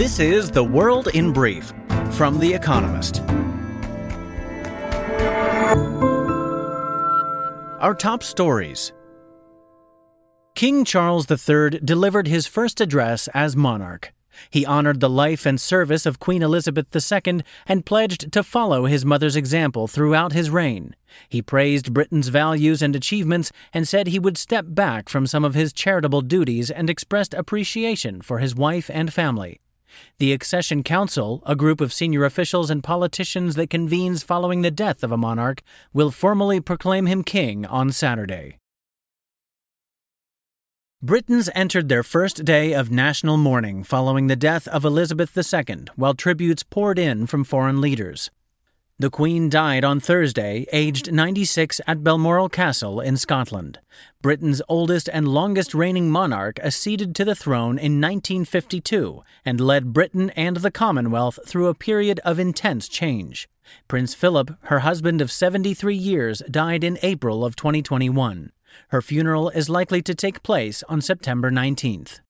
This is The World in Brief from The Economist. Our top stories King Charles III delivered his first address as monarch. He honored the life and service of Queen Elizabeth II and pledged to follow his mother's example throughout his reign. He praised Britain's values and achievements and said he would step back from some of his charitable duties and expressed appreciation for his wife and family. The Accession Council, a group of senior officials and politicians that convenes following the death of a monarch, will formally proclaim him king on Saturday. Britons entered their first day of national mourning following the death of Elizabeth II, while tributes poured in from foreign leaders. The Queen died on Thursday, aged 96, at Balmoral Castle in Scotland. Britain's oldest and longest reigning monarch acceded to the throne in 1952 and led Britain and the Commonwealth through a period of intense change. Prince Philip, her husband of 73 years, died in April of 2021. Her funeral is likely to take place on September 19th.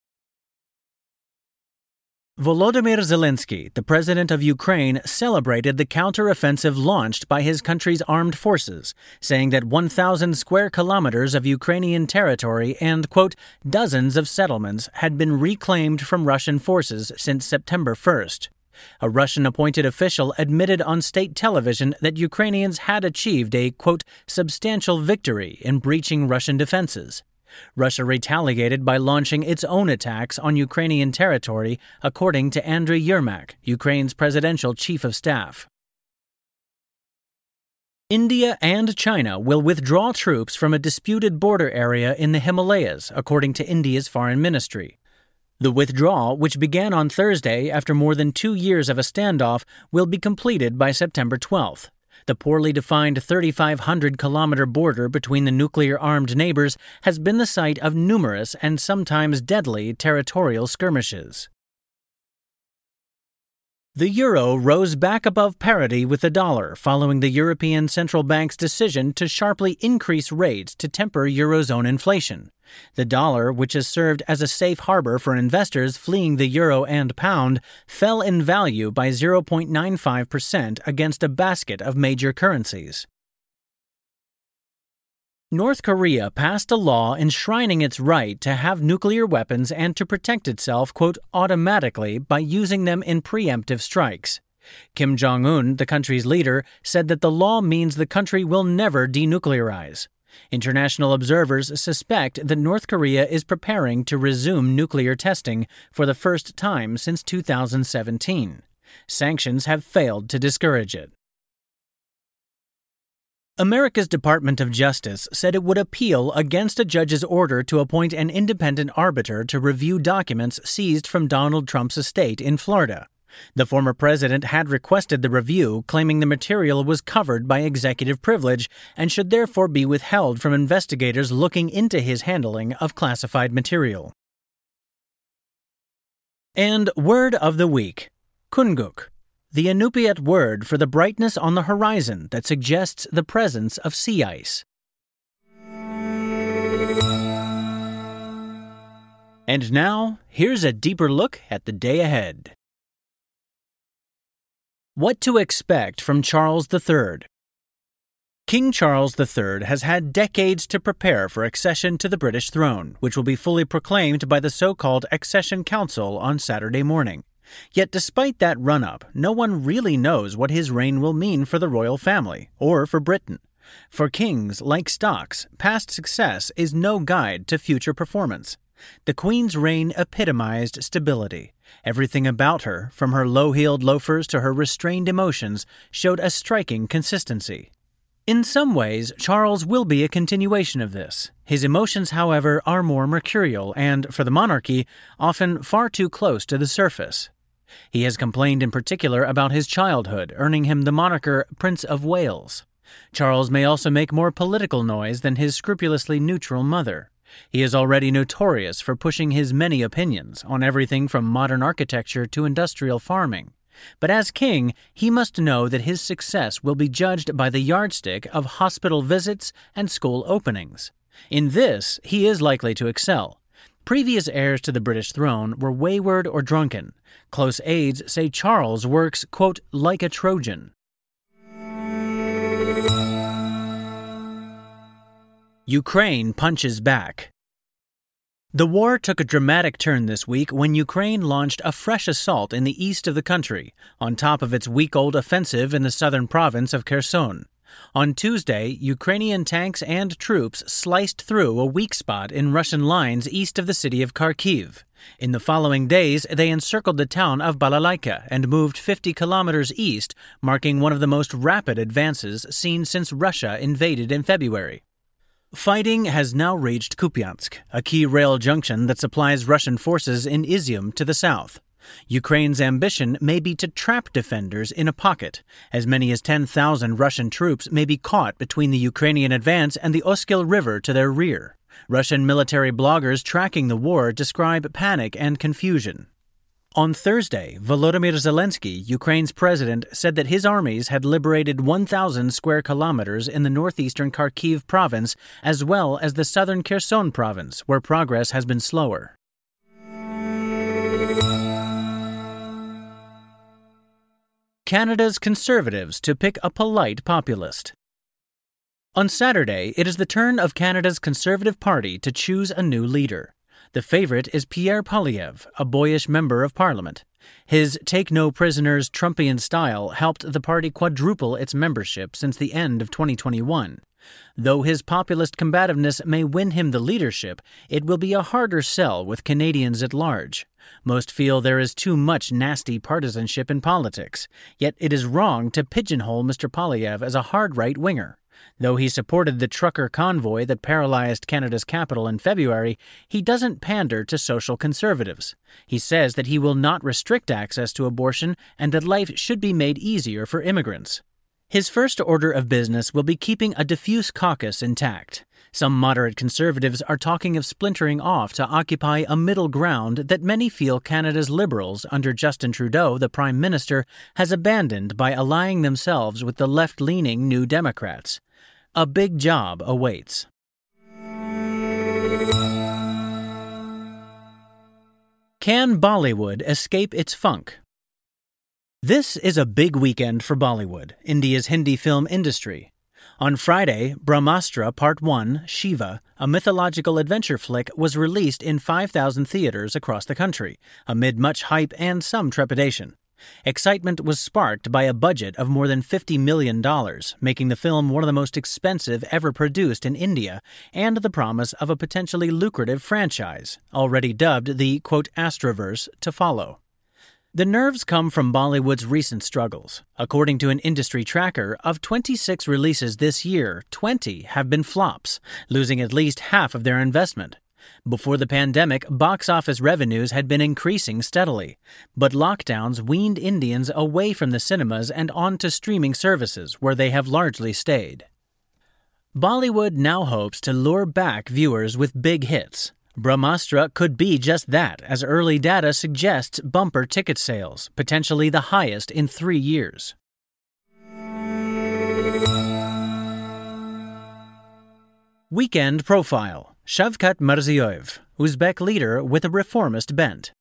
Volodymyr Zelensky, the president of Ukraine, celebrated the counteroffensive launched by his country's armed forces, saying that 1,000 square kilometers of Ukrainian territory and, quote, dozens of settlements had been reclaimed from Russian forces since September 1st. A Russian appointed official admitted on state television that Ukrainians had achieved a, quote, substantial victory in breaching Russian defenses. Russia retaliated by launching its own attacks on Ukrainian territory, according to Andriy Yermak, Ukraine's presidential chief of staff. India and China will withdraw troops from a disputed border area in the Himalayas, according to India's foreign ministry. The withdrawal, which began on Thursday after more than two years of a standoff, will be completed by September 12th. The poorly defined 3,500 kilometer border between the nuclear armed neighbors has been the site of numerous and sometimes deadly territorial skirmishes. The euro rose back above parity with the dollar following the European Central Bank's decision to sharply increase rates to temper eurozone inflation. The dollar, which has served as a safe harbor for investors fleeing the euro and pound, fell in value by 0.95% against a basket of major currencies. North Korea passed a law enshrining its right to have nuclear weapons and to protect itself, quote, automatically by using them in preemptive strikes. Kim Jong un, the country's leader, said that the law means the country will never denuclearize. International observers suspect that North Korea is preparing to resume nuclear testing for the first time since 2017. Sanctions have failed to discourage it. America's Department of Justice said it would appeal against a judge's order to appoint an independent arbiter to review documents seized from Donald Trump's estate in Florida. The former president had requested the review, claiming the material was covered by executive privilege and should therefore be withheld from investigators looking into his handling of classified material. And word of the week Kunguk the Inupiat word for the brightness on the horizon that suggests the presence of sea ice. And now, here's a deeper look at the day ahead. What to expect from Charles III. King Charles III has had decades to prepare for accession to the British throne, which will be fully proclaimed by the so called Accession Council on Saturday morning. Yet, despite that run up, no one really knows what his reign will mean for the royal family or for Britain. For kings, like stocks, past success is no guide to future performance. The Queen's reign epitomized stability. Everything about her, from her low heeled loafers to her restrained emotions, showed a striking consistency. In some ways, Charles will be a continuation of this. His emotions, however, are more mercurial and, for the monarchy, often far too close to the surface. He has complained in particular about his childhood, earning him the moniker Prince of Wails. Charles may also make more political noise than his scrupulously neutral mother. He is already notorious for pushing his many opinions on everything from modern architecture to industrial farming. But as king, he must know that his success will be judged by the yardstick of hospital visits and school openings. In this, he is likely to excel. Previous heirs to the British throne were wayward or drunken. Close aides say Charles works, quote, like a Trojan. Ukraine punches back. The war took a dramatic turn this week when Ukraine launched a fresh assault in the east of the country, on top of its week old offensive in the southern province of Kherson. On Tuesday, Ukrainian tanks and troops sliced through a weak spot in Russian lines east of the city of Kharkiv. In the following days, they encircled the town of Balakliia and moved 50 kilometers east, marking one of the most rapid advances seen since Russia invaded in February. Fighting has now reached Kupiansk, a key rail junction that supplies Russian forces in Izium to the south. Ukraine's ambition may be to trap defenders in a pocket. As many as 10,000 Russian troops may be caught between the Ukrainian advance and the Oskil River to their rear. Russian military bloggers tracking the war describe panic and confusion. On Thursday, Volodymyr Zelensky, Ukraine's president, said that his armies had liberated 1,000 square kilometers in the northeastern Kharkiv province, as well as the southern Kherson province, where progress has been slower. Canada's Conservatives to pick a polite populist. On Saturday, it is the turn of Canada's Conservative Party to choose a new leader. The favorite is Pierre Poilievre, a boyish member of parliament. His take no prisoners Trumpian style helped the party quadruple its membership since the end of 2021. Though his populist combativeness may win him the leadership, it will be a harder sell with Canadians at large. Most feel there is too much nasty partisanship in politics, yet it is wrong to pigeonhole Mr. Poilievre as a hard right winger. Though he supported the trucker convoy that paralyzed Canada's capital in February, he doesn't pander to social conservatives. He says that he will not restrict access to abortion and that life should be made easier for immigrants. His first order of business will be keeping a diffuse caucus intact. Some moderate conservatives are talking of splintering off to occupy a middle ground that many feel Canada's Liberals, under Justin Trudeau, the Prime Minister, has abandoned by allying themselves with the left leaning New Democrats. A big job awaits. Can Bollywood escape its funk? This is a big weekend for Bollywood, India's Hindi film industry. On Friday, Brahmastra Part 1 Shiva, a mythological adventure flick, was released in 5,000 theaters across the country, amid much hype and some trepidation. Excitement was sparked by a budget of more than $50 million, making the film one of the most expensive ever produced in India, and the promise of a potentially lucrative franchise, already dubbed the quote, Astraverse, to follow. The nerves come from Bollywood's recent struggles. According to an industry tracker, of 26 releases this year, 20 have been flops, losing at least half of their investment. Before the pandemic, box office revenues had been increasing steadily, but lockdowns weaned Indians away from the cinemas and onto streaming services, where they have largely stayed. Bollywood now hopes to lure back viewers with big hits. Brahmastra could be just that, as early data suggests bumper ticket sales, potentially the highest in three years. Weekend Profile Shavkat Mirziyoyev, Uzbek leader with a reformist bent.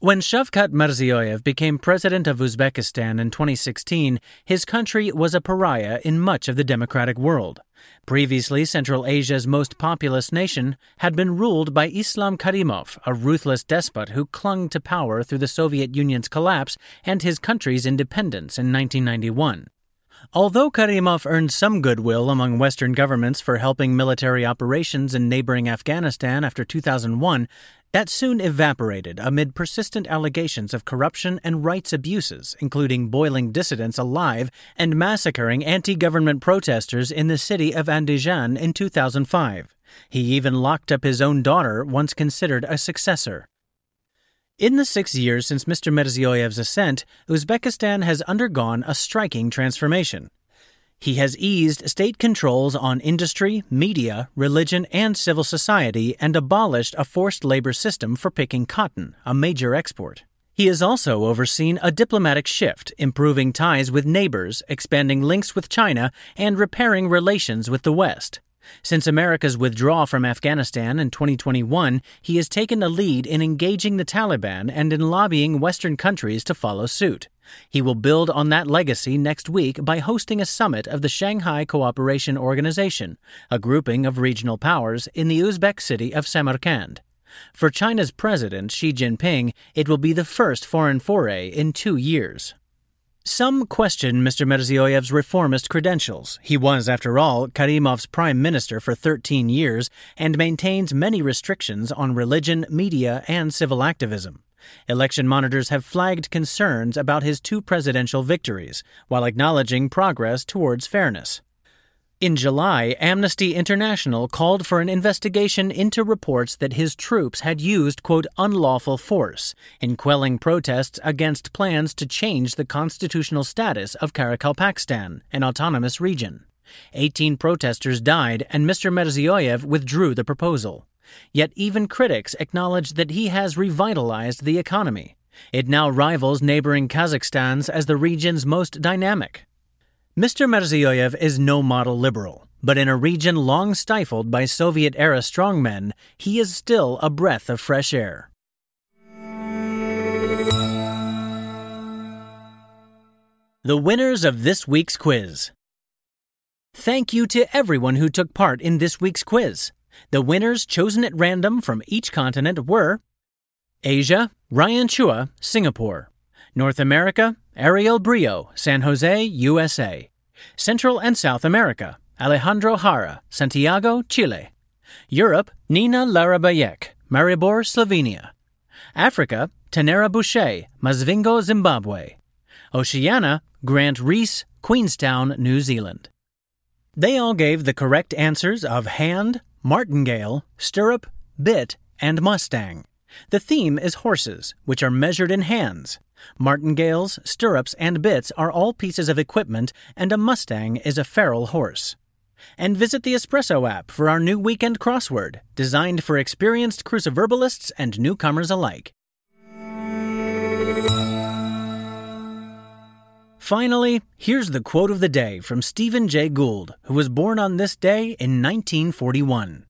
When Shavkat Mirziyoyev became president of Uzbekistan in 2016, his country was a pariah in much of the democratic world. Previously, Central Asia's most populous nation had been ruled by Islam Karimov, a ruthless despot who clung to power through the Soviet Union's collapse and his country's independence in 1991. Although Karimov earned some goodwill among Western governments for helping military operations in neighboring Afghanistan after 2001, that soon evaporated amid persistent allegations of corruption and rights abuses, including boiling dissidents alive and massacring anti government protesters in the city of Andijan in 2005. He even locked up his own daughter, once considered a successor. In the six years since Mr. Mirziyoyev's ascent, Uzbekistan has undergone a striking transformation. He has eased state controls on industry, media, religion, and civil society and abolished a forced labor system for picking cotton, a major export. He has also overseen a diplomatic shift, improving ties with neighbors, expanding links with China, and repairing relations with the West. Since America's withdrawal from Afghanistan in 2021, he has taken the lead in engaging the Taliban and in lobbying Western countries to follow suit. He will build on that legacy next week by hosting a summit of the Shanghai Cooperation Organization, a grouping of regional powers in the Uzbek city of Samarkand. For China's president, Xi Jinping, it will be the first foreign foray in two years. Some question Mr. Mirziyoyev's reformist credentials. He was, after all, Karimov's prime minister for 13 years and maintains many restrictions on religion, media, and civil activism. Election monitors have flagged concerns about his two presidential victories, while acknowledging progress towards fairness. In July, Amnesty International called for an investigation into reports that his troops had used, quote, unlawful force in quelling protests against plans to change the constitutional status of Karakalpakstan, an autonomous region. 18 protesters died, and Mr. Mirziyoyev withdrew the proposal. Yet even critics acknowledge that he has revitalized the economy. It now rivals neighboring Kazakhstan's as the region's most dynamic. Mr. Mirziyoyev is no model liberal, but in a region long stifled by Soviet era strongmen, he is still a breath of fresh air. The winners of this week's quiz. Thank you to everyone who took part in this week's quiz. The winners chosen at random from each continent were Asia, Ryan Chua, Singapore. North America, Ariel Brio, San Jose, USA. Central and South America, Alejandro Jara, Santiago, Chile. Europe, Nina Larabayek, Maribor, Slovenia. Africa, Tenera Boucher, Masvingo, Zimbabwe. Oceania, Grant Reese, Queenstown, New Zealand. They all gave the correct answers of hand, martingale, stirrup, bit, and mustang. The theme is horses, which are measured in hands. Martingales, stirrups, and bits are all pieces of equipment, and a mustang is a feral horse. And visit the Espresso app for our new weekend crossword, designed for experienced cruciverbalists and newcomers alike. Finally, here's the quote of the day from Stephen Jay Gould, who was born on this day in 1941.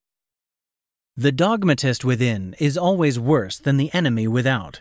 The dogmatist within is always worse than the enemy without.